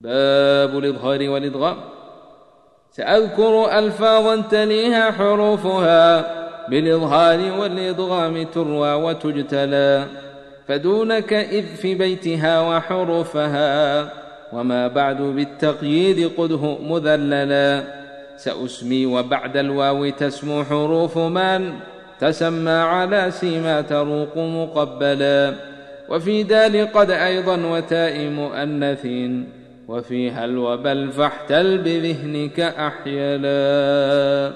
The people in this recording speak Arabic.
باب الإظهار والإدغام. سأذكر ألفاظا تليها حروفها بالإظهار والإدغام تروى وتجتلى. فدونك إذ في بيتها وحروفها وما بعد بالتقييد قده مذللا. سأسمي وبعد الواو تسمو حروف من تسمى على سيما تروق مقبلا. وفي دال قد أيضا وتاء مؤنث وفيها الوبل فاحتل بذهنك أحيلا.